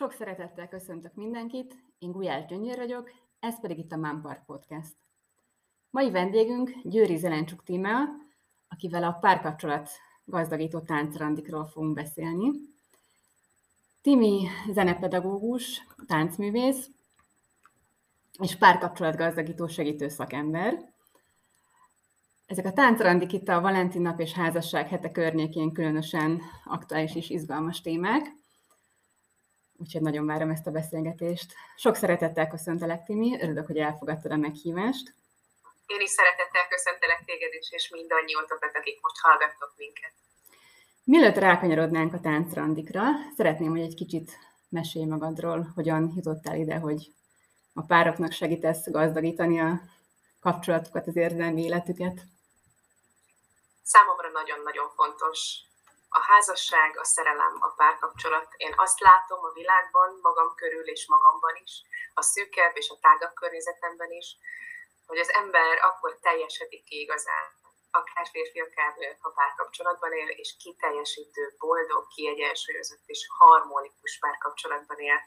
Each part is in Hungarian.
Sok szeretettel köszöntök mindenkit, én Gulyás Gyöngyör vagyok, ez pedig itt a Mámpar Podcast. Mai vendégünk Győri Zelencsuk Tímea, akivel a párkapcsolat gazdagító táncrandikról fogunk beszélni. Timi zenepedagógus, táncművész és párkapcsolat gazdagító segítő szakember. Ezek a táncrandik itt a Valentin nap és házasság hete környékén különösen aktuális és izgalmas témák úgyhogy nagyon várom ezt a beszélgetést. Sok szeretettel köszöntelek, Timi, örülök, hogy elfogadtad a meghívást. Én is szeretettel köszöntelek téged is, és mindannyiótokat, akik most hallgattok minket. Mielőtt rákanyarodnánk a táncrandikra, szeretném, hogy egy kicsit mesélj magadról, hogyan jutottál ide, hogy a pároknak segítesz gazdagítani a kapcsolatukat, az érzelmi életüket. Számomra nagyon-nagyon fontos a házasság, a szerelem, a párkapcsolat. Én azt látom a világban, magam körül és magamban is, a szűkebb és a tágabb környezetemben is, hogy az ember akkor teljesedik ki igazán, akár férfi, akár nő, ha párkapcsolatban él, és kiteljesítő, boldog, kiegyensúlyozott és harmonikus párkapcsolatban él.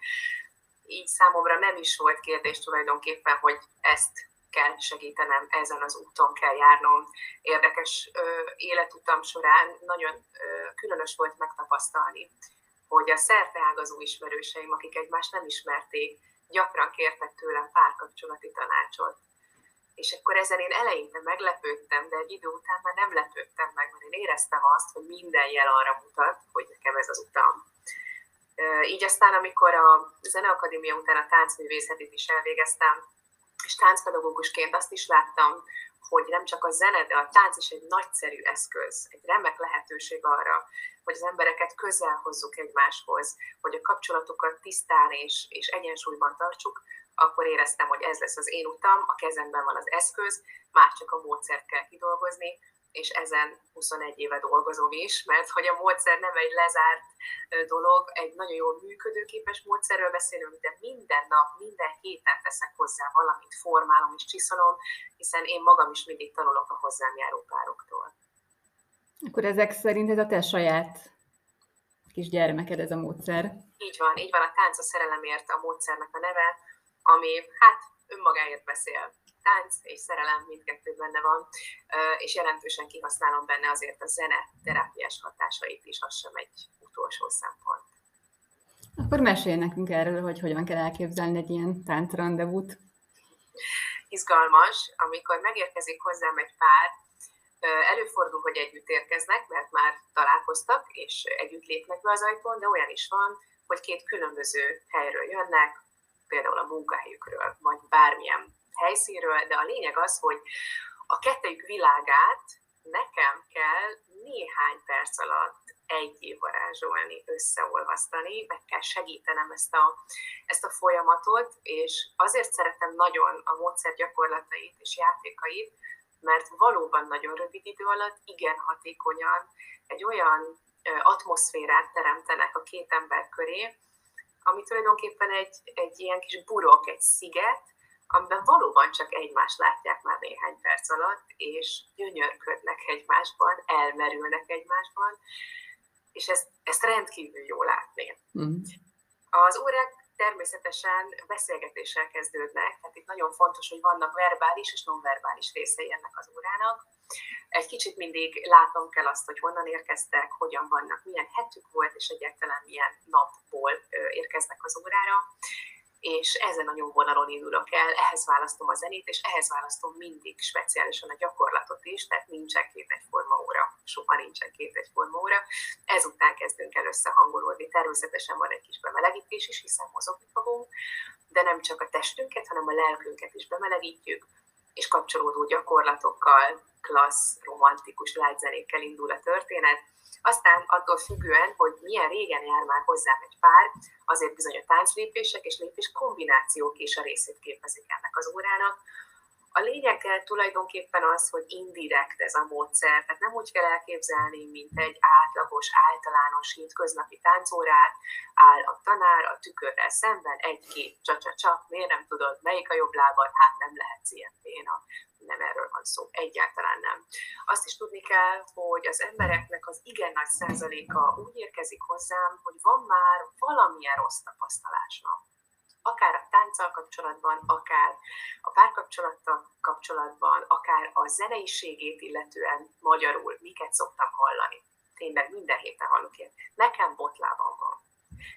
Így számomra nem is volt kérdés tulajdonképpen, hogy ezt kell segítenem, ezen az úton kell járnom. Érdekes ö, életutam során nagyon ö, különös volt megtapasztalni, hogy a szerteágazó ismerőseim, akik egymást nem ismerték, gyakran kértek tőlem párkapcsolati tanácsot. És akkor ezen én eleinte meglepődtem, de egy idő után már nem lepődtem meg, mert én éreztem azt, hogy minden jel arra mutat, hogy nekem ez az utam. Így aztán, amikor a Zeneakadémia után a táncművészetit is elvégeztem, és táncpedagógusként azt is láttam, hogy nem csak a zene, de a tánc is egy nagyszerű eszköz, egy remek lehetőség arra, hogy az embereket közel hozzuk egymáshoz, hogy a kapcsolatokat tisztán és, és egyensúlyban tartsuk, akkor éreztem, hogy ez lesz az én utam, a kezemben van az eszköz, már csak a módszert kell kidolgozni, és ezen 21 éve dolgozom is, mert hogy a módszer nem egy lezárt dolog, egy nagyon jól működőképes módszerről beszélünk, de minden nap, minden héten teszek hozzá valamit, formálom és csiszolom, hiszen én magam is mindig tanulok a hozzám járó pároktól. Akkor ezek szerint ez a te saját kis gyermeked ez a módszer? Így van, így van, a tánc a szerelemért a módszernek a neve, ami hát önmagáért beszél tánc és szerelem mindkettő benne van, és jelentősen kihasználom benne azért a zene terápiás hatásait is, az sem egy utolsó szempont. Akkor mesélj nekünk erről, hogy hogyan kell elképzelni egy ilyen táncrandevút. Izgalmas, amikor megérkezik hozzám egy pár, előfordul, hogy együtt érkeznek, mert már találkoztak, és együtt lépnek be az ajtón, de olyan is van, hogy két különböző helyről jönnek, például a munkahelyükről, vagy bármilyen helyszínről, de a lényeg az, hogy a kettőjük világát nekem kell néhány perc alatt egy varázsolni, összeolvasztani, meg kell segítenem ezt a, ezt a folyamatot, és azért szeretem nagyon a módszer gyakorlatait és játékait, mert valóban nagyon rövid idő alatt igen hatékonyan egy olyan atmoszférát teremtenek a két ember köré, ami tulajdonképpen egy, egy ilyen kis burok, egy sziget, amiben valóban csak egymást látják már néhány perc alatt, és gyönyörködnek egymásban, elmerülnek egymásban, és ezt, ezt rendkívül jó látni. Mm. Az órák természetesen beszélgetéssel kezdődnek, tehát itt nagyon fontos, hogy vannak verbális és nonverbális részei ennek az órának. Egy kicsit mindig látnom kell azt, hogy honnan érkeztek, hogyan vannak, milyen hetük volt, és egyáltalán milyen napból érkeznek az órára és ezen a nyomvonalon indulok el, ehhez választom a zenét, és ehhez választom mindig speciálisan a gyakorlatot is, tehát nincsen két egyforma óra, soha nincsen két egyforma óra. Ezután kezdünk el összehangolódni. Természetesen van egy kis bemelegítés is, hiszen mozogni fogunk, de nem csak a testünket, hanem a lelkünket is bemelegítjük, és kapcsolódó gyakorlatokkal, klassz, romantikus lágyzenékkel indul a történet, aztán attól függően, hogy milyen régen jár már hozzám egy pár, azért bizony a tánclépések és lépés kombinációk is a részét képezik ennek az órának, A lényege tulajdonképpen az, hogy indirekt ez a módszer, tehát nem úgy kell elképzelni, mint egy átlagos, általános hétköznapi táncórát, áll a tanár a tükörrel szemben, egy-két csa-csa-csa, miért nem tudod, melyik a jobb lábad, hát nem lehetsz ilyen béna nem erről van szó, egyáltalán nem. Azt is tudni kell, hogy az embereknek az igen nagy százaléka úgy érkezik hozzám, hogy van már valamilyen rossz tapasztalásnak akár a tánccal kapcsolatban, akár a párkapcsolattal kapcsolatban, akár a zeneiségét illetően magyarul, miket szoktam hallani. Tényleg minden héten hallok ilyet. Nekem botlában van.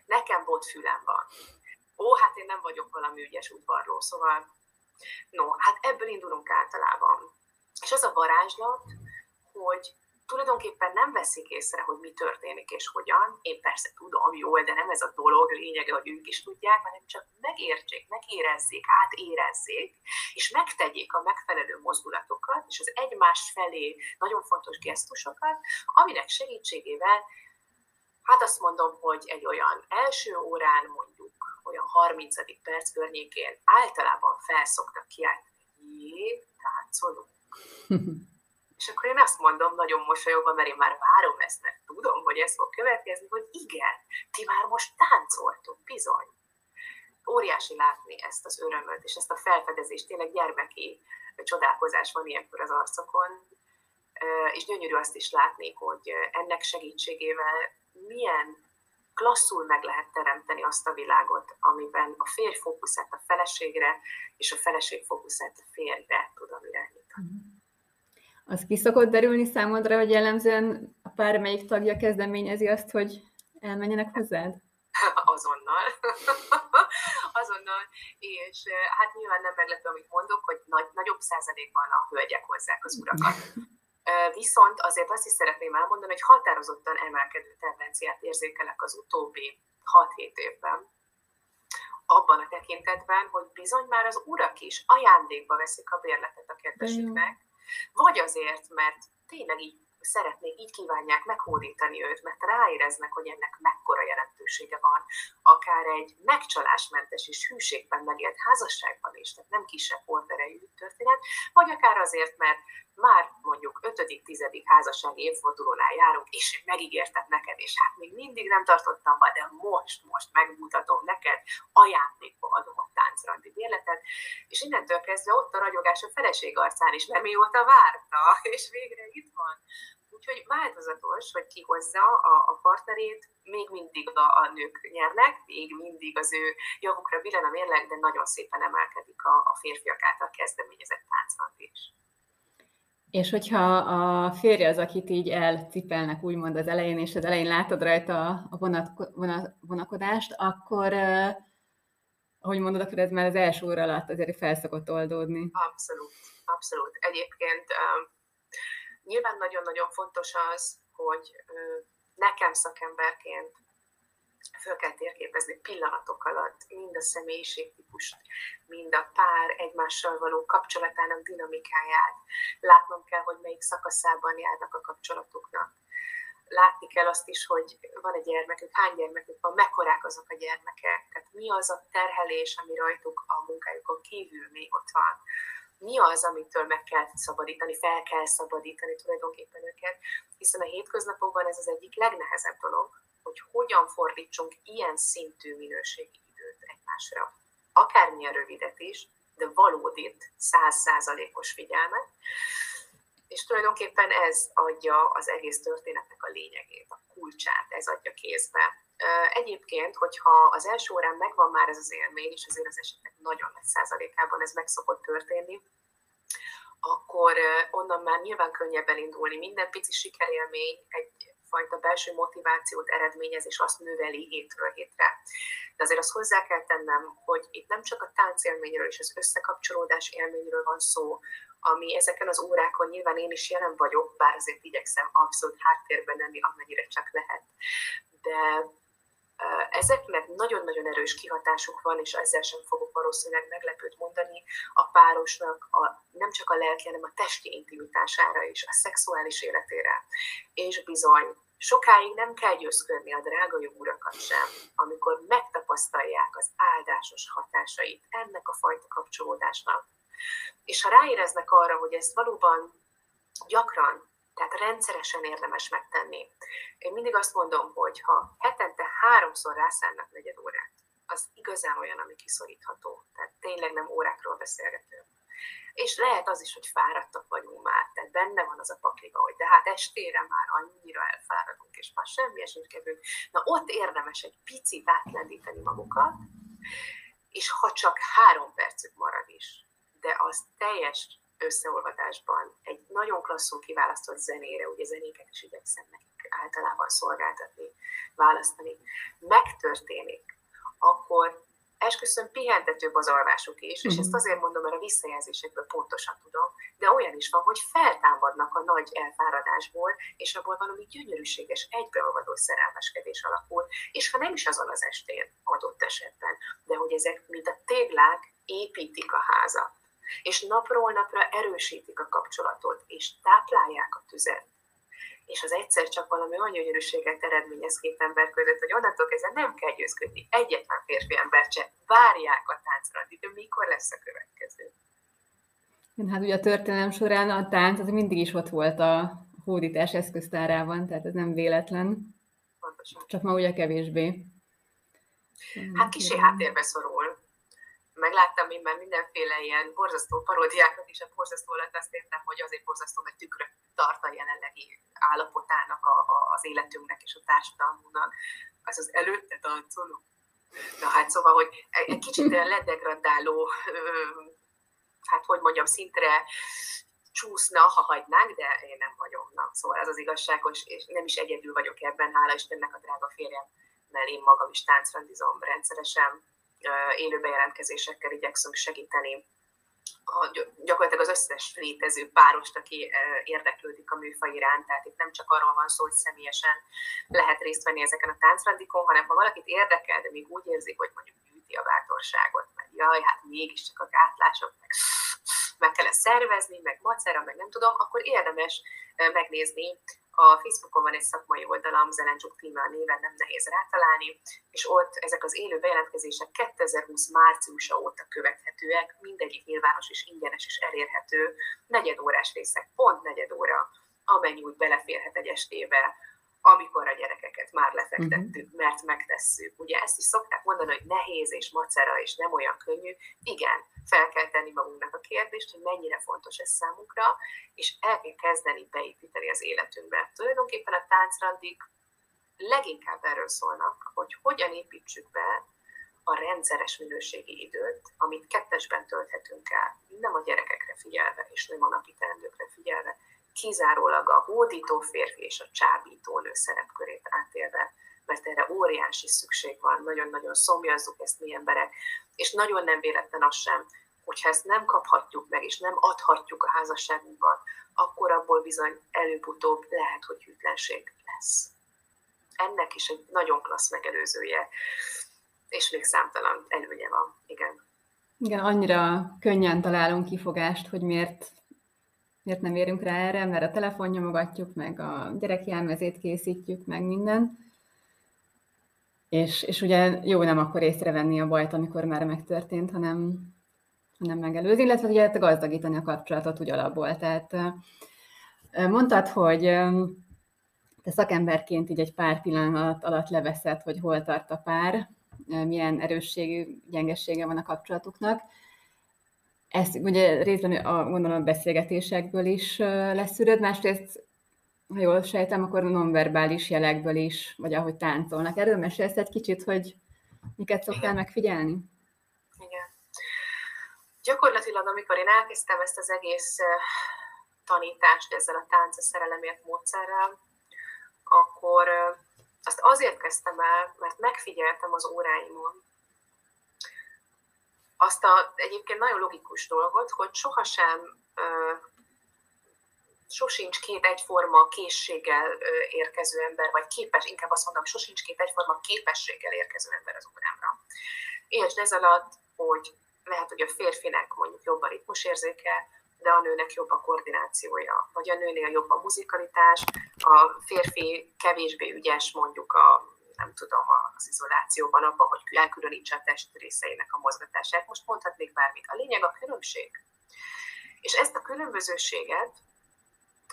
Nekem botfülem van. Ó, hát én nem vagyok valami ügyes udvarló, szóval no, hát ebből indulunk általában. És az a varázslat, hogy tulajdonképpen nem veszik észre, hogy mi történik és hogyan. Én persze tudom jól, de nem ez a dolog lényege, hogy ők is tudják, hanem csak megértsék, megérezzék, átérezzék, és megtegyék a megfelelő mozdulatokat, és az egymás felé nagyon fontos gesztusokat, aminek segítségével, hát azt mondom, hogy egy olyan első órán mondjuk olyan 30. perc környékén általában felszoktak kiáltani, jé, táncolunk. És akkor én azt mondom nagyon mosolyogva, mert én már várom ezt, mert tudom, hogy ez fog következni, hogy igen, ti már most táncoltok, bizony. Óriási látni ezt az örömöt, és ezt a felfedezést, tényleg gyermeki csodálkozás van ilyenkor az arcokon, és gyönyörű azt is látni, hogy ennek segítségével milyen klasszul meg lehet teremteni azt a világot, amiben a férj fókuszát a feleségre, és a feleség fókuszát a férjre tudom irányítani. Az ki szokott derülni számodra, hogy jellemzően a pár melyik tagja kezdeményezi azt, hogy elmenjenek hozzád? Azonnal. Azonnal. És hát nyilván nem meglepő, amit mondok, hogy nagy, nagyobb százalékban a hölgyek hozzák az urakat. Viszont azért azt is szeretném elmondani, hogy határozottan emelkedő tendenciát érzékelek az utóbbi 6-7 évben abban a tekintetben, hogy bizony már az urak is ajándékba veszik a bérletet a kedvesüknek, vagy azért, mert tényleg így szeretnék, így kívánják meghódítani őt, mert ráéreznek, hogy ennek mekkora jelentősége van, akár egy megcsalásmentes és hűségben megélt házasságban is, tehát nem kisebb horderejű történet, vagy akár azért, mert már mondjuk 5.-10. házassági évfordulónál járunk, és megígértem neked, és hát még mindig nem tartottam be, de most, most megmutatom neked, ajándékba adom a táncrandi bérletet, és innentől kezdve ott a ragyogás a feleség arcán is, mert mióta várta, és végre itt van. Úgyhogy változatos, hogy ki hozza a, a partnerét, még mindig a, a nők nyernek, még mindig az ő javukra billen a mérleg, de nagyon szépen emelkedik a, a férfiak által kezdeményezett táncrand is. És hogyha a férje az, akit így elcipelnek úgymond az elején, és az elején látod rajta a vonat, vonat, vonakodást, akkor, ahogy mondod, akkor ez már az első óra alatt azért fel szokott oldódni. Abszolút, abszolút. Egyébként nyilván nagyon-nagyon fontos az, hogy nekem szakemberként föl kell térképezni pillanatok alatt mind a személyiségtípust, mind a pár egymással való kapcsolatának dinamikáját. Látnom kell, hogy melyik szakaszában járnak a kapcsolatoknak. Látni kell azt is, hogy van egy gyermekük, hány gyermekük van, mekkorák azok a gyermekek, tehát mi az a terhelés, ami rajtuk a munkájukon kívül még ott van mi az, amitől meg kell szabadítani, fel kell szabadítani tulajdonképpen őket, hiszen a hétköznapokban ez az egyik legnehezebb dolog, hogy hogyan fordítsunk ilyen szintű minőségi időt egymásra. Akármilyen rövidet is, de valódit, százszázalékos figyelmet. És tulajdonképpen ez adja az egész történetnek a lényegét, a kulcsát, ez adja kézbe. Egyébként, hogyha az első órán megvan már ez az élmény, és azért az esetek nagyon nagy százalékában ez meg szokott történni, akkor onnan már nyilván könnyebben indulni. Minden pici sikerélmény egy fajta belső motivációt eredményez, és azt növeli hétről hétre. De azért azt hozzá kell tennem, hogy itt nem csak a táncélményről és az összekapcsolódás élményről van szó, ami ezeken az órákon nyilván én is jelen vagyok, bár azért igyekszem abszolút háttérben lenni, amennyire csak lehet. De Ezeknek nagyon-nagyon erős kihatásuk van, és ezzel sem fogok valószínűleg meglepőt mondani a párosnak a, nem csak a lelki, hanem a testi intimitására is, a szexuális életére. És bizony, sokáig nem kell győzködni a drága urakat sem, amikor megtapasztalják az áldásos hatásait ennek a fajta kapcsolódásnak, És ha ráéreznek arra, hogy ezt valóban gyakran, tehát rendszeresen érdemes megtenni, én mindig azt mondom, hogy ha hetente háromszor rászánnak negyed órát, az igazán olyan, ami kiszorítható. Tehát tényleg nem órákról beszélgetünk. És lehet az is, hogy fáradtak vagyunk már, tehát benne van az a pakliba, hogy de hát estére már annyira elfáradunk, és már semmi esélyt kevünk. Na ott érdemes egy picit átlendíteni magukat, és ha csak három percük marad is, de az teljes összeolvadásban egy nagyon klasszul kiválasztott zenére, ugye zenéket is igyekszem nekik általában szolgáltatni, választani, megtörténik, akkor esküszöm pihentetőbb az alvásuk is, és ezt mhm. azért mondom, mert a visszajelzésekből pontosan tudom, de olyan is van, hogy feltámadnak a nagy elfáradásból, és abból valami gyönyörűséges, egybeolvadó szerelmeskedés alakul, és ha nem is azon az estén adott esetben, de hogy ezek, mint a téglák, építik a házat, és napról napra erősítik a kapcsolatot, és táplálják a tüzet, és az egyszer csak valami olyan gyönyörűséget eredményez két ember között, hogy onnantól kezdve nem kell győzködni egyetlen férfi ember se, várják a táncra, de mikor lesz a következő. Hát ugye a történelem során a tánc az mindig is ott volt a hódítás eszköztárában, tehát ez nem véletlen. Pontosan. Csak ma ugye kevésbé. Hát kicsi háttérbe szorul. Megláttam én már mindenféle ilyen borzasztó paródiákat is, a borzasztó alatt azt értem, hogy azért borzasztó, mert tükrö tart a jelenlegi állapotának, a, a, az életünknek és a társadalmunknak, az az előtte táncoló. Na hát szóval, hogy egy kicsit ledegradáló, hát hogy mondjam, szintre csúszna, ha hagynánk, de én nem vagyok. Na, szóval ez az igazságos, és nem is egyedül vagyok ebben, hála Istennek a drága férjem, mert én magam is táncrendizom rendszeresen, élő bejelentkezésekkel igyekszünk segíteni a, gyakorlatilag az összes létező párost, aki érdeklődik a műfaj iránt. Tehát itt nem csak arról van szó, hogy személyesen lehet részt venni ezeken a táncrandikon, hanem ha valakit érdekel, de még úgy érzi, hogy mondjuk gyűjti a bátorságot, mert jaj, hát mégiscsak a gátlások, meg, meg kell szervezni, meg macera, meg nem tudom, akkor érdemes megnézni a Facebookon van egy szakmai oldalam, Zelencsuk Tíma néven nem nehéz rátalálni, és ott ezek az élő bejelentkezések 2020 márciusa óta követhetőek, mindegyik nyilvános és ingyenes és elérhető, negyedórás részek, pont negyed óra, amennyi úgy beleférhet egy estébe, amikor a gyerekeket már lefektettük, uh-huh. mert megtesszük. Ugye ezt is szokták mondani, hogy nehéz és macera, és nem olyan könnyű. Igen, fel kell tenni magunknak a kérdést, hogy mennyire fontos ez számunkra, és el kell kezdeni beépíteni az életünkbe. Tulajdonképpen a táncrandik leginkább erről szólnak, hogy hogyan építsük be a rendszeres minőségi időt, amit kettesben tölthetünk el, nem a gyerekekre figyelve, és nem a napi teendőkre figyelve, kizárólag a hódító férfi és a csábító nő szerepkörét átélve, mert erre óriási szükség van, nagyon-nagyon szomjazzuk ezt mi emberek, és nagyon nem véletlen az sem, hogyha ezt nem kaphatjuk meg, és nem adhatjuk a házasságunkat, akkor abból bizony előbb-utóbb lehet, hogy hűtlenség lesz. Ennek is egy nagyon klassz megelőzője, és még számtalan előnye van, igen. Igen, annyira könnyen találunk kifogást, hogy miért miért nem érünk rá erre, mert a telefon nyomogatjuk, meg a gyerekjelmezét készítjük, meg minden. És, és ugye jó nem akkor észrevenni a bajt, amikor már megtörtént, hanem, hanem megelőzni, illetve ugye gazdagítani a kapcsolatot úgy alapból. Tehát mondtad, hogy te szakemberként így egy pár pillanat alatt leveszed, hogy hol tart a pár, milyen erősségű, gyengessége van a kapcsolatuknak. Ezt ugye részben a, gondolom a beszélgetésekből is leszűröd, másrészt, ha jól sejtem, akkor nonverbális jelekből is, vagy ahogy táncolnak. Erről mesélsz egy kicsit, hogy miket szoktál Igen. megfigyelni? Igen. Gyakorlatilag, amikor én elkezdtem ezt az egész tanítást ezzel a tánc a szerelemért módszerrel, akkor azt azért kezdtem el, mert megfigyeltem az óráimon, azt a egyébként nagyon logikus dolgot, hogy sohasem sosincs két egyforma készséggel érkező ember, vagy képes, inkább azt mondom, sosincs két egyforma képességgel érkező ember az órámra. Értsd ez alatt, hogy lehet, hogy a férfinek mondjuk jobb a ritmusérzéke, de a nőnek jobb a koordinációja, vagy a nőnél jobb a muzikalitás, a férfi kevésbé ügyes mondjuk a nem tudom, az izolációban, abban, hogy elkülönítse a test részeinek a mozgatását. Most mondhatnék bármit. A lényeg a különbség És ezt a különbözőséget,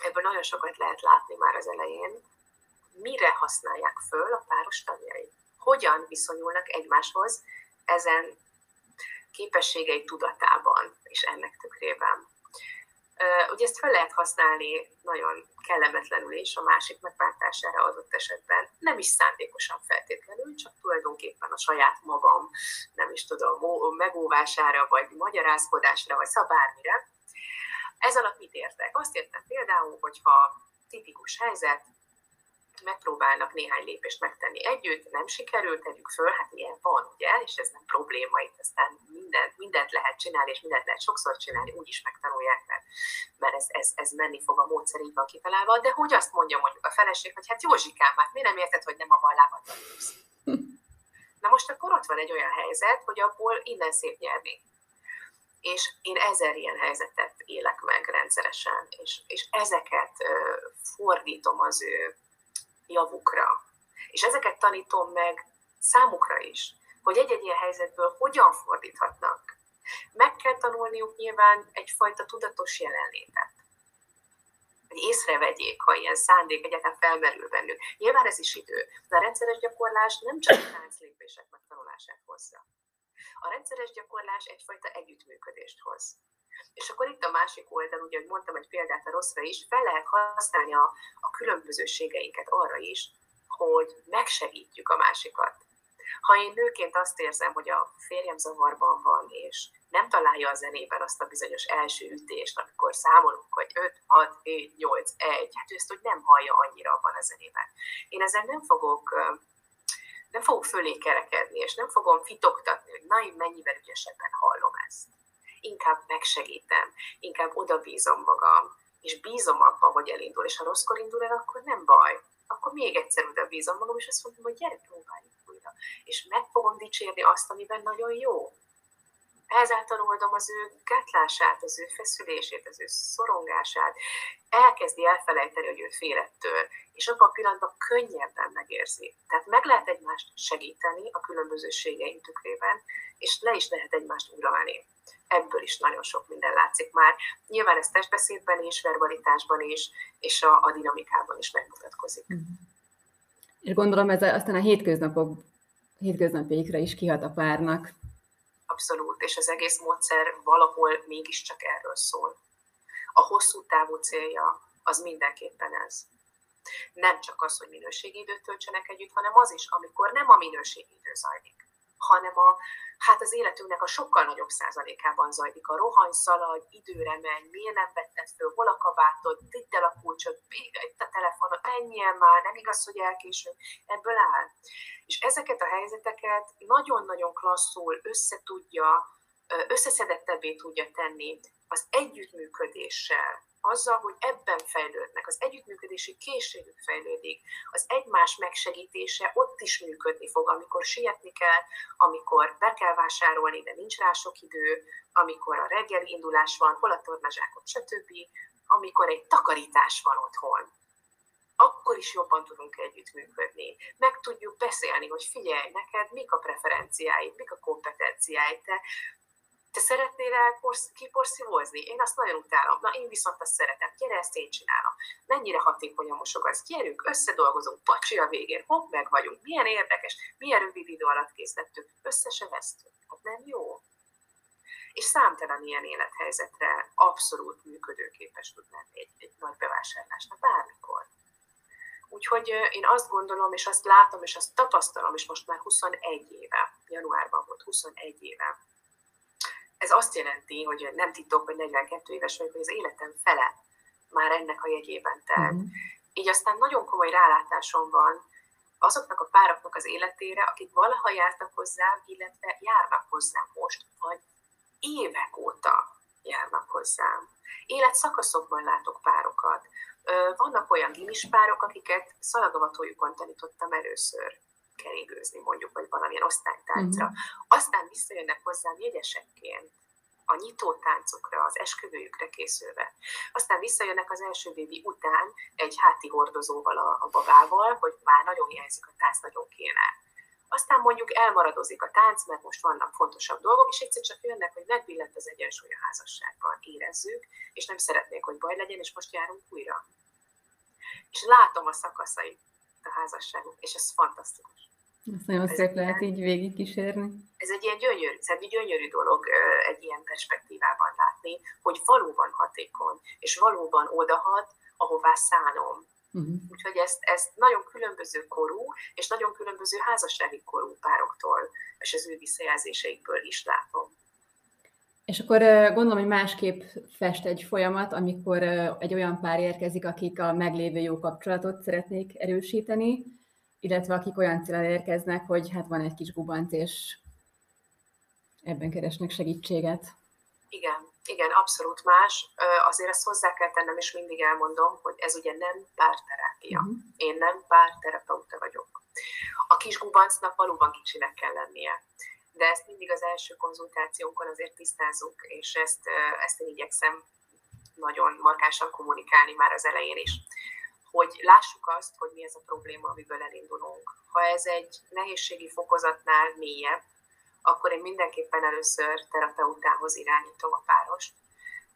ebből nagyon sokat lehet látni már az elején, mire használják föl a páros tagjai. Hogyan viszonyulnak egymáshoz ezen képességei tudatában és ennek tükrében. Ugye ezt fel lehet használni nagyon kellemetlenül is a másik megváltására adott esetben. Nem is szándékosan feltétlenül, csak tulajdonképpen a saját magam, nem is tudom, megóvására, vagy magyarázkodásra, vagy szabármire. Ez alatt mit értek? Azt értem például, hogyha tipikus helyzet, megpróbálnak néhány lépést megtenni együtt, nem sikerült, tegyük föl, hát ilyen van, ugye, és ez nem probléma, itt aztán mindent, mindent lehet csinálni, és mindent lehet sokszor csinálni, úgy is megtanulják, mert, mert ez, ez, ez menni fog a módszer így van kitalálva, de hogy azt mondja mondjuk a feleség, hogy hát Józsikám, hát mi nem érted, hogy nem a ballábat tanulsz? Na most akkor ott van egy olyan helyzet, hogy abból innen szép nyerni. És én ezer ilyen helyzetet élek meg rendszeresen, és, és ezeket uh, fordítom az ő javukra. És ezeket tanítom meg számukra is, hogy egy-egy ilyen helyzetből hogyan fordíthatnak. Meg kell tanulniuk nyilván egyfajta tudatos jelenlétet. Hogy észrevegyék, ha ilyen szándék egyáltalán felmerül bennük. Nyilván ez is idő, de a rendszeres gyakorlás nem csak a tánclépések megtanulását hozza. A rendszeres gyakorlás egyfajta együttműködést hoz. És akkor itt a másik oldal, ugye, hogy mondtam egy példát a rosszra is, fel lehet használni a, a különbözőségeinket arra is, hogy megsegítjük a másikat. Ha én nőként azt érzem, hogy a férjem zavarban van, és nem találja a zenében azt a bizonyos első ütést, amikor számolunk, hogy 5, 6, 7, 8, 1, hát ő ezt hogy nem hallja annyira abban a zenében. Én ezzel nem fogok nem fogok fölé kerekedni, és nem fogom fitoktatni, hogy na, én mennyivel ügyesebben hallom ezt inkább megsegítem, inkább oda bízom magam, és bízom abban, hogy elindul, és ha rosszkor indul el, akkor nem baj. Akkor még egyszer oda bízom magam, és azt mondom, hogy gyere, próbáljuk újra. És meg fogom dicsérni azt, amiben nagyon jó. Ezáltal oldom az ő gátlását, az ő feszülését, az ő szorongását. Elkezdi elfelejteni, hogy ő fél ettől, és abban a pillanatban könnyebben megérzi. Tehát meg lehet egymást segíteni a különbözőségeink tükrében, és le is lehet egymást uralni ebből is nagyon sok minden látszik már. Nyilván ez testbeszédben is, verbalitásban is, és a, a dinamikában is megmutatkozik. Mm. És gondolom ez aztán a hétköznapok, hétköznapjaikra is kihat a párnak. Abszolút, és az egész módszer valahol mégiscsak erről szól. A hosszú távú célja az mindenképpen ez. Nem csak az, hogy minőségi időt töltsenek együtt, hanem az is, amikor nem a minőségi idő zajlik, hanem a, hát az életünknek a sokkal nagyobb százalékában zajlik. A rohany, szaladj, időre menj, miért nem vetted föl, hol a kabátod, vidd el a kulcsot, itt a telefonot, menjél már, nem igaz, hogy elkésünk, ebből áll. És ezeket a helyzeteket nagyon-nagyon klasszul összetudja, összeszedettebbé tudja tenni az együttműködéssel, azzal, hogy ebben fejlődnek, az együttműködési készségük fejlődik, az egymás megsegítése ott is működni fog, amikor sietni kell, amikor be kell vásárolni, de nincs rá sok idő, amikor a reggeli indulás van, hol a tornazsákot, stb., amikor egy takarítás van otthon, akkor is jobban tudunk együttműködni. Meg tudjuk beszélni, hogy figyelj, neked mik a preferenciáid, mik a kompetenciáid, te te szeretnél el kiporszívózni? Én azt nagyon utálom. Na, én viszont azt szeretem. Gyere, ezt én csinálom. Mennyire hatékonyan mosogatsz? Gyerünk, összedolgozunk, pacsi a végén, hopp, meg vagyunk. Milyen érdekes, milyen rövid idő alatt készítettük. Össze se vesztük. Hát nem jó? És számtalan ilyen élethelyzetre abszolút működőképes tud lenni egy, egy nagy bevásárlásnak bármikor. Úgyhogy én azt gondolom, és azt látom, és azt tapasztalom, és most már 21 éve, januárban volt 21 éve, ez azt jelenti, hogy nem titok, hogy 42 éves vagyok, hogy az életem fele már ennek a jegyében telt. Mm. Így aztán nagyon komoly rálátásom van azoknak a pároknak az életére, akik valaha jártak hozzám, illetve járnak hozzám most, vagy évek óta járnak hozzám. Életszakaszokban látok párokat. Vannak olyan gimis párok, akiket szalagavatójukon tanítottam először keringőzni mondjuk, vagy valamilyen osztálytáncra. Mm-hmm. Aztán visszajönnek hozzám jegyesekként a nyitó táncokra, az esküvőjükre készülve. Aztán visszajönnek az első bébi után egy háti hordozóval, a, a babával, hogy már nagyon hiányzik a tánc, nagyon kéne. aztán mondjuk elmaradozik a tánc, mert most vannak fontosabb dolgok, és egyszer csak jönnek, hogy megbillent az egyensúly a házasságban, érezzük, és nem szeretnék, hogy baj legyen, és most járunk újra. És látom a szakaszait a házasságunk, és ez fantasztikus. Ezt nagyon ez szép lehet így végigkísérni. Ez egy ilyen gyönyörű, egy gyönyörű dolog egy ilyen perspektívában látni, hogy valóban hatékony, és valóban odahat, ahová szánom. Uh-huh. Úgyhogy ezt, ezt nagyon különböző korú, és nagyon különböző házassági korú pároktól, és az ő visszajelzéseikből is látom. És akkor gondolom, hogy másképp fest egy folyamat, amikor egy olyan pár érkezik, akik a meglévő jó kapcsolatot szeretnék erősíteni, illetve akik olyan célra érkeznek, hogy hát van egy kis gubanc, és ebben keresnek segítséget. Igen, igen, abszolút más. Azért ezt hozzá kell tennem, és mindig elmondom, hogy ez ugye nem párterápia. Uh-huh. Én nem párterapeuta vagyok. A kis gubancnak valóban kicsinek kell lennie. De ezt mindig az első konzultációnkon azért tisztázunk, és ezt, ezt én igyekszem nagyon markánsan kommunikálni már az elején is hogy lássuk azt, hogy mi ez a probléma, amiből elindulunk. Ha ez egy nehézségi fokozatnál mélyebb, akkor én mindenképpen először terapeutához irányítom a párost,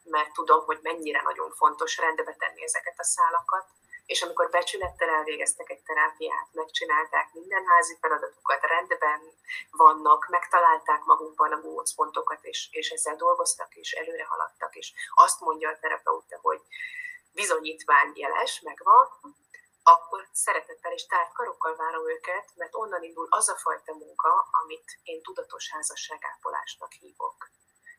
mert tudom, hogy mennyire nagyon fontos rendbe tenni ezeket a szálakat, és amikor becsülettel elvégeztek egy terápiát, megcsinálták minden házi feladatukat, rendben vannak, megtalálták magukban a gócpontokat, és, és ezzel dolgoztak, és előre haladtak, és azt mondja a terapeuta, hogy bizonyítvány jeles, megvan, akkor szeretettel és tárt karokkal várom őket, mert onnan indul az a fajta munka, amit én tudatos házasságápolásnak hívok.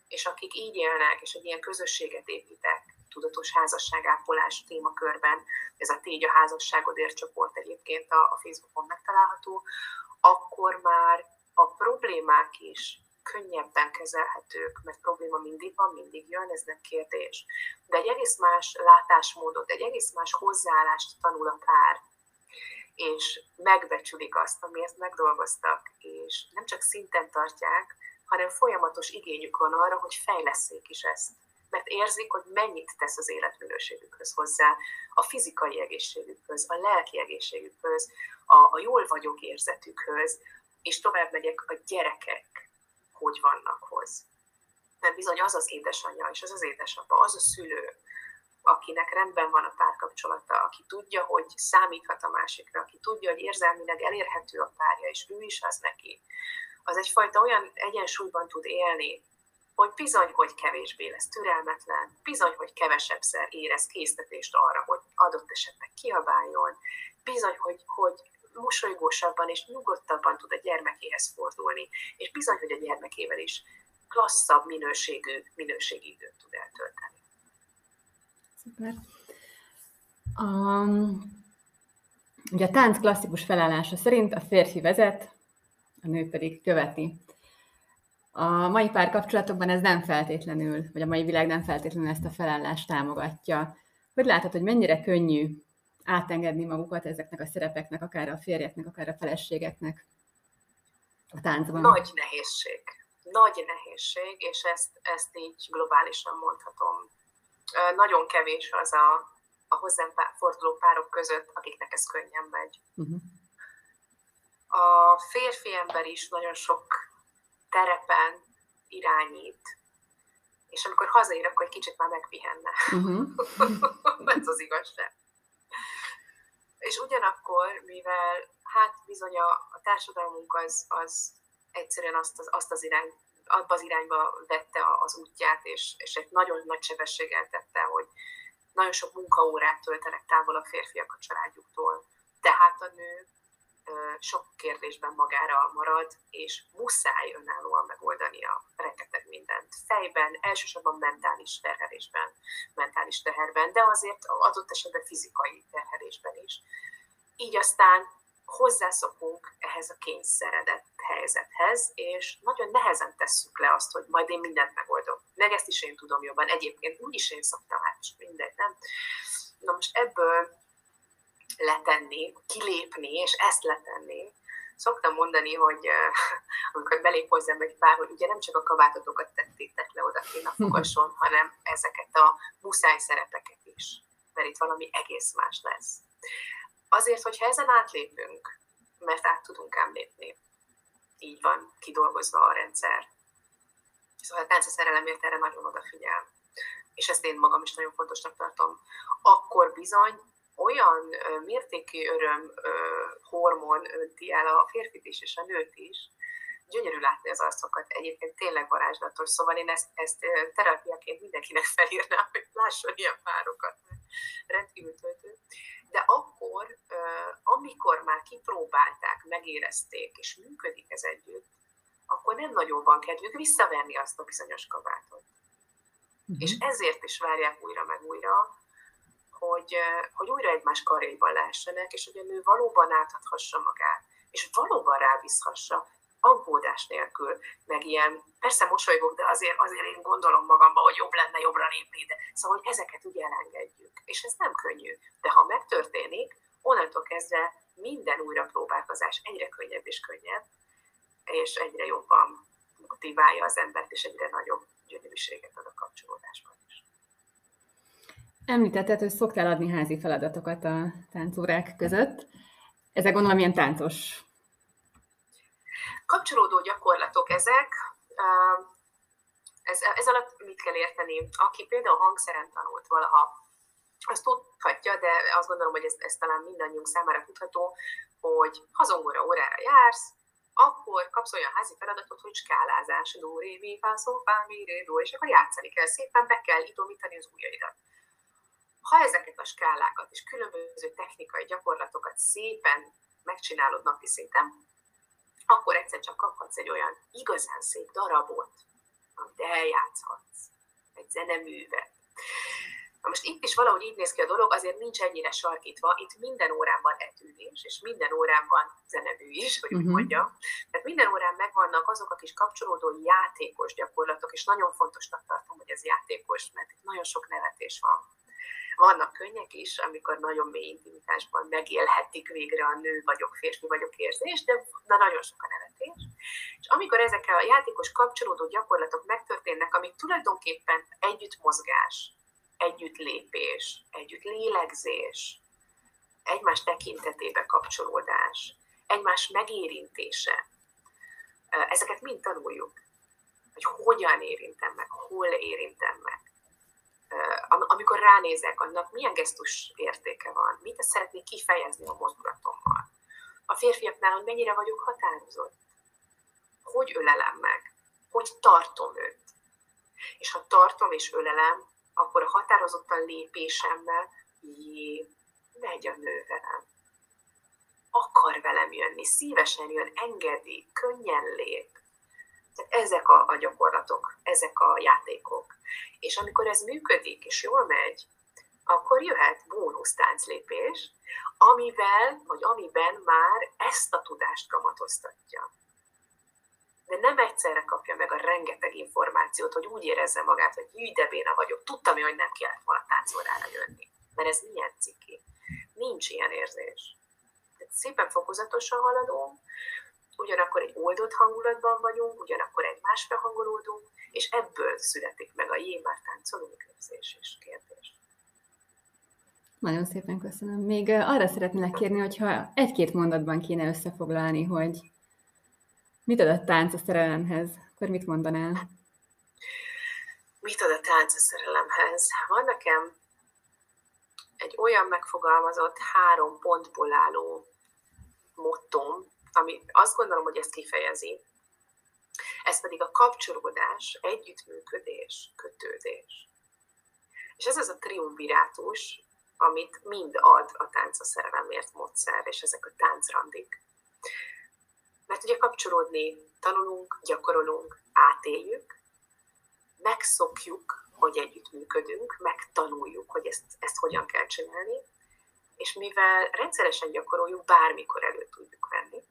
És akik így élnek, és egy ilyen közösséget építek, tudatos házasságápolás témakörben, ez a Tégy a házasságodért csoport egyébként a, a Facebookon megtalálható, akkor már a problémák is könnyebben kezelhetők, mert probléma mindig van, mindig jön, ez nem kérdés. De egy egész más látásmódot, egy egész más hozzáállást tanul a pár, és megbecsülik azt, amiért megdolgoztak, és nem csak szinten tartják, hanem folyamatos igényük van arra, hogy fejleszék is ezt. Mert érzik, hogy mennyit tesz az életminőségükhöz hozzá, a fizikai egészségükhöz, a lelki egészségükhöz, a, a jól vagyok érzetükhöz, és tovább megyek a gyerekek hogy vannak hoz. Mert bizony az az édesanyja és az az édesapa, az a szülő, akinek rendben van a párkapcsolata, aki tudja, hogy számíthat a másikra, aki tudja, hogy érzelmileg elérhető a párja, és ő is az neki, az egyfajta olyan egyensúlyban tud élni, hogy bizony, hogy kevésbé lesz türelmetlen, bizony, hogy kevesebbszer érez késztetést arra, hogy adott esetben kiabáljon, bizony, hogy, hogy mosolygósabban és nyugodtabban tud a gyermekéhez fordulni, és bizony, hogy a gyermekével is klasszabb minőségű, minőségi időt tud eltölteni. Szuper. Um, ugye a tánc klasszikus felállása szerint a férfi vezet, a nő pedig követi. A mai párkapcsolatokban ez nem feltétlenül, vagy a mai világ nem feltétlenül ezt a felállást támogatja. Hogy látod, hogy mennyire könnyű átengedni magukat ezeknek a szerepeknek, akár a férjeknek, akár a feleségeknek a táncban? Nagy nehézség. Nagy nehézség, és ezt, ezt így globálisan mondhatom. Nagyon kevés az a, a hozzám forduló párok között, akiknek ez könnyen megy. Uh-huh. A férfi ember is nagyon sok terepen irányít, és amikor hazaér, akkor egy kicsit már megpihenne. Uh-huh. ez az igazság. És ugyanakkor, mivel hát bizony a, a társadalmunk az, az egyszerűen azt az, azt az irány, abba az irányba vette az útját, és, és egy nagyon nagy sebességgel tette, hogy nagyon sok munkaórát töltenek távol a férfiak a családjuktól. Tehát a nő sok kérdésben magára marad, és muszáj önállóan megoldani a rengeteg mindent. Fejben, elsősorban mentális terhelésben, mentális teherben, de azért adott esetben fizikai terhelésben is. Így aztán hozzászokunk ehhez a kényszeredett helyzethez, és nagyon nehezen tesszük le azt, hogy majd én mindent megoldom. Meg ezt is én tudom jobban. Egyébként úgy is én szoktam, hát mindegy, nem? Na most ebből letenni, kilépni, és ezt letenni. Szoktam mondani, hogy amikor belép hozzám egy pár, hogy ugye nem csak a kabátotokat tettétek le oda a fogason, hanem ezeket a muszáj szerepeket is, mert itt valami egész más lesz. Azért, hogyha ezen átlépünk, mert át tudunk ám lépni, így van kidolgozva a rendszer. Szóval a tánc a szerelemért erre nagyon odafigyel. És ezt én magam is nagyon fontosnak tartom. Akkor bizony olyan mértékű öröm hormon önti el a férfit is és a nőt is, gyönyörű látni az arcokat, egyébként tényleg varázslatos, szóval én ezt, ezt terápiaként mindenkinek felírnám, hogy lásson ilyen párokat, rendkívül töltő. De akkor, amikor már kipróbálták, megérezték, és működik ez együtt, akkor nem nagyon van kedvük visszavenni azt a bizonyos kabátot. Uh-huh. És ezért is várják újra meg újra, hogy, hogy újra egymás karjaiban lehessenek, és hogy a nő valóban átadhassa magát, és valóban rábízhassa, aggódás nélkül, meg ilyen, persze mosolygok, de azért, azért én gondolom magamba, hogy jobb lenne jobbra lépni, de szóval, hogy ezeket ugye elengedjük. És ez nem könnyű. De ha megtörténik, onnantól kezdve minden újra próbálkozás egyre könnyebb és könnyebb, és egyre jobban motiválja az embert, és egyre nagyobb gyönyörűséget ad a kapcsolódásban. Említetted, hogy szoktál adni házi feladatokat a táncórák között. Ezek gondolom ilyen táncos Kapcsolódó gyakorlatok ezek, ez, ez alatt mit kell érteni? Aki például hangszeren tanult valaha, azt tudhatja, de azt gondolom, hogy ez, ez talán mindannyiunk számára tudható, hogy ha zongora órára jársz, akkor kapsz olyan házi feladatot, hogy skálázás, do, ré, mi, fa, szó, fá, mi, ré, do, és akkor játszani kell szépen, be kell idomítani az ujjaidat. Ha ezeket a skálákat és különböző technikai gyakorlatokat szépen megcsinálod napi szinten, akkor egyszer csak kaphatsz egy olyan igazán szép darabot, amit eljátszhatsz, egy zeneművet. Na most itt is valahogy így néz ki a dolog, azért nincs ennyire sarkítva, itt minden órán van etűnés, és minden órán van zenemű is, hogy úgy uh-huh. mondjam. Tehát minden órán megvannak azok a kis kapcsolódó játékos gyakorlatok, és nagyon fontosnak tartom, hogy ez játékos, mert nagyon sok nevetés van vannak könnyek is, amikor nagyon mély intimitásban megélhetik végre a nő vagyok, férfi vagyok érzés, de, de nagyon sok a nevetés. És amikor ezek a játékos kapcsolódó gyakorlatok megtörténnek, amik tulajdonképpen együtt mozgás, együtt lépés, együtt lélegzés, egymás tekintetébe kapcsolódás, egymás megérintése, ezeket mind tanuljuk, hogy hogyan érintem meg, hol érintem ránézek, annak milyen gesztus értéke van, mit szeretnék kifejezni a mozdulatommal. A férfiaknál, hogy mennyire vagyok határozott, hogy ölelem meg, hogy tartom őt. És ha tartom és ölelem, akkor a határozottan lépésemmel, jé, megy a nő velem. Akar velem jönni, szívesen jön, engedi, könnyen lép. Tehát ezek a, a gyakorlatok, ezek a játékok. És amikor ez működik, és jól megy, akkor jöhet bónusz tánclépés, amivel, vagy amiben már ezt a tudást kamatoztatja. De nem egyszerre kapja meg a rengeteg információt, hogy úgy érezze magát, hogy jű, de béna vagyok, tudtam, hogy nem kellett volna táncórára jönni. Mert ez milyen ciki. Nincs ilyen érzés. Tehát szépen fokozatosan haladunk, ugyanakkor egy oldott hangulatban vagyunk, ugyanakkor egymásra hangolódunk, és ebből születik meg a jé, már táncolunk érzés és kérdés. Nagyon szépen köszönöm. Még arra szeretnélek kérni, hogyha egy-két mondatban kéne összefoglalni, hogy mit ad a tánc a szerelemhez, akkor mit mondanál? Mit ad a tánc a szerelemhez? Van nekem egy olyan megfogalmazott három pontból álló mottom, ami azt gondolom, hogy ezt kifejezi. Ez pedig a kapcsolódás, együttműködés, kötődés. És ez az a triumvirátus, amit mind ad a tánc a szerelemért módszer, és ezek a táncrandik. Mert ugye kapcsolódni tanulunk, gyakorolunk, átéljük, megszokjuk, hogy együttműködünk, megtanuljuk, hogy ezt, ezt hogyan kell csinálni, és mivel rendszeresen gyakoroljuk, bármikor elő tudjuk venni,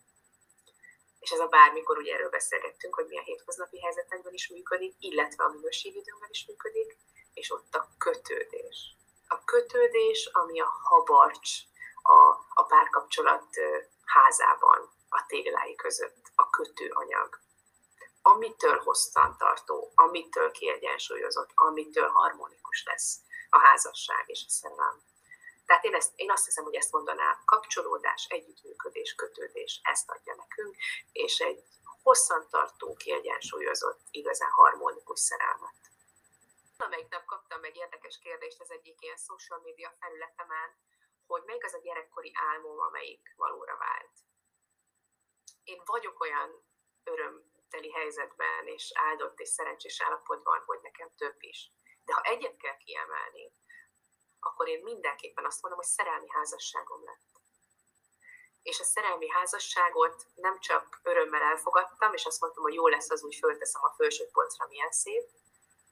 és ez a bármikor, ugye erről beszélgettünk, hogy mi a hétköznapi helyzetekben is működik, illetve a minőségidőben is működik, és ott a kötődés. A kötődés, ami a habarcs a, a párkapcsolat házában, a téglái között, a kötőanyag. Amitől hosszantartó, amitől kiegyensúlyozott, amitől harmonikus lesz a házasság és a szerelem. Tehát én, ezt, én azt hiszem, hogy ezt mondanám, kapcsolódás, együttműködés, kötődés, ezt adja nekünk, és egy hosszantartó, kiegyensúlyozott, igazán harmonikus szerelmet. Amelyik nap kaptam egy érdekes kérdést az egyik ilyen social media felületemen, hogy melyik az a gyerekkori álmom, amelyik valóra vált. Én vagyok olyan örömteli helyzetben, és áldott és szerencsés állapotban, hogy nekem több is. De ha egyet kell kiemelni, akkor én mindenképpen azt mondom, hogy szerelmi házasságom lett. És a szerelmi házasságot nem csak örömmel elfogadtam, és azt mondtam, hogy jó lesz, az úgy fölteszem a felső polcra, milyen szép,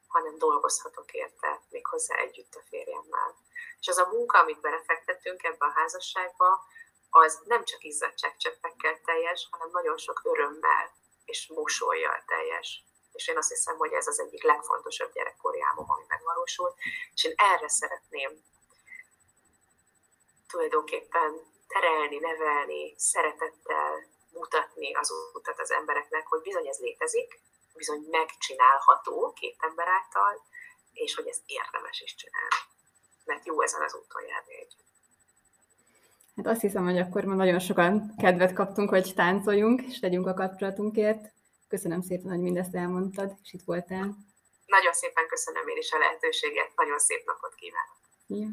hanem dolgozhatok érte, méghozzá együtt a férjemmel. És az a munka, amit belefektettünk ebbe a házasságba, az nem csak izzadságcsöppekkel teljes, hanem nagyon sok örömmel és mosolyjal teljes. És én azt hiszem, hogy ez az egyik legfontosabb gyerekkori álmom, ami megvalósult, és én erre szeretném tulajdonképpen terelni, nevelni, szeretettel mutatni az utat az embereknek, hogy bizony ez létezik, bizony megcsinálható két ember által, és hogy ezt érdemes is csinálni. Mert jó ezen az úton járni együtt. Hát azt hiszem, hogy akkor ma nagyon sokan kedvet kaptunk, hogy táncoljunk, és tegyünk a kapcsolatunkért. Köszönöm szépen, hogy mindezt elmondtad, és itt voltál. Nagyon szépen köszönöm én is a lehetőséget, nagyon szép napot kívánok. Ja.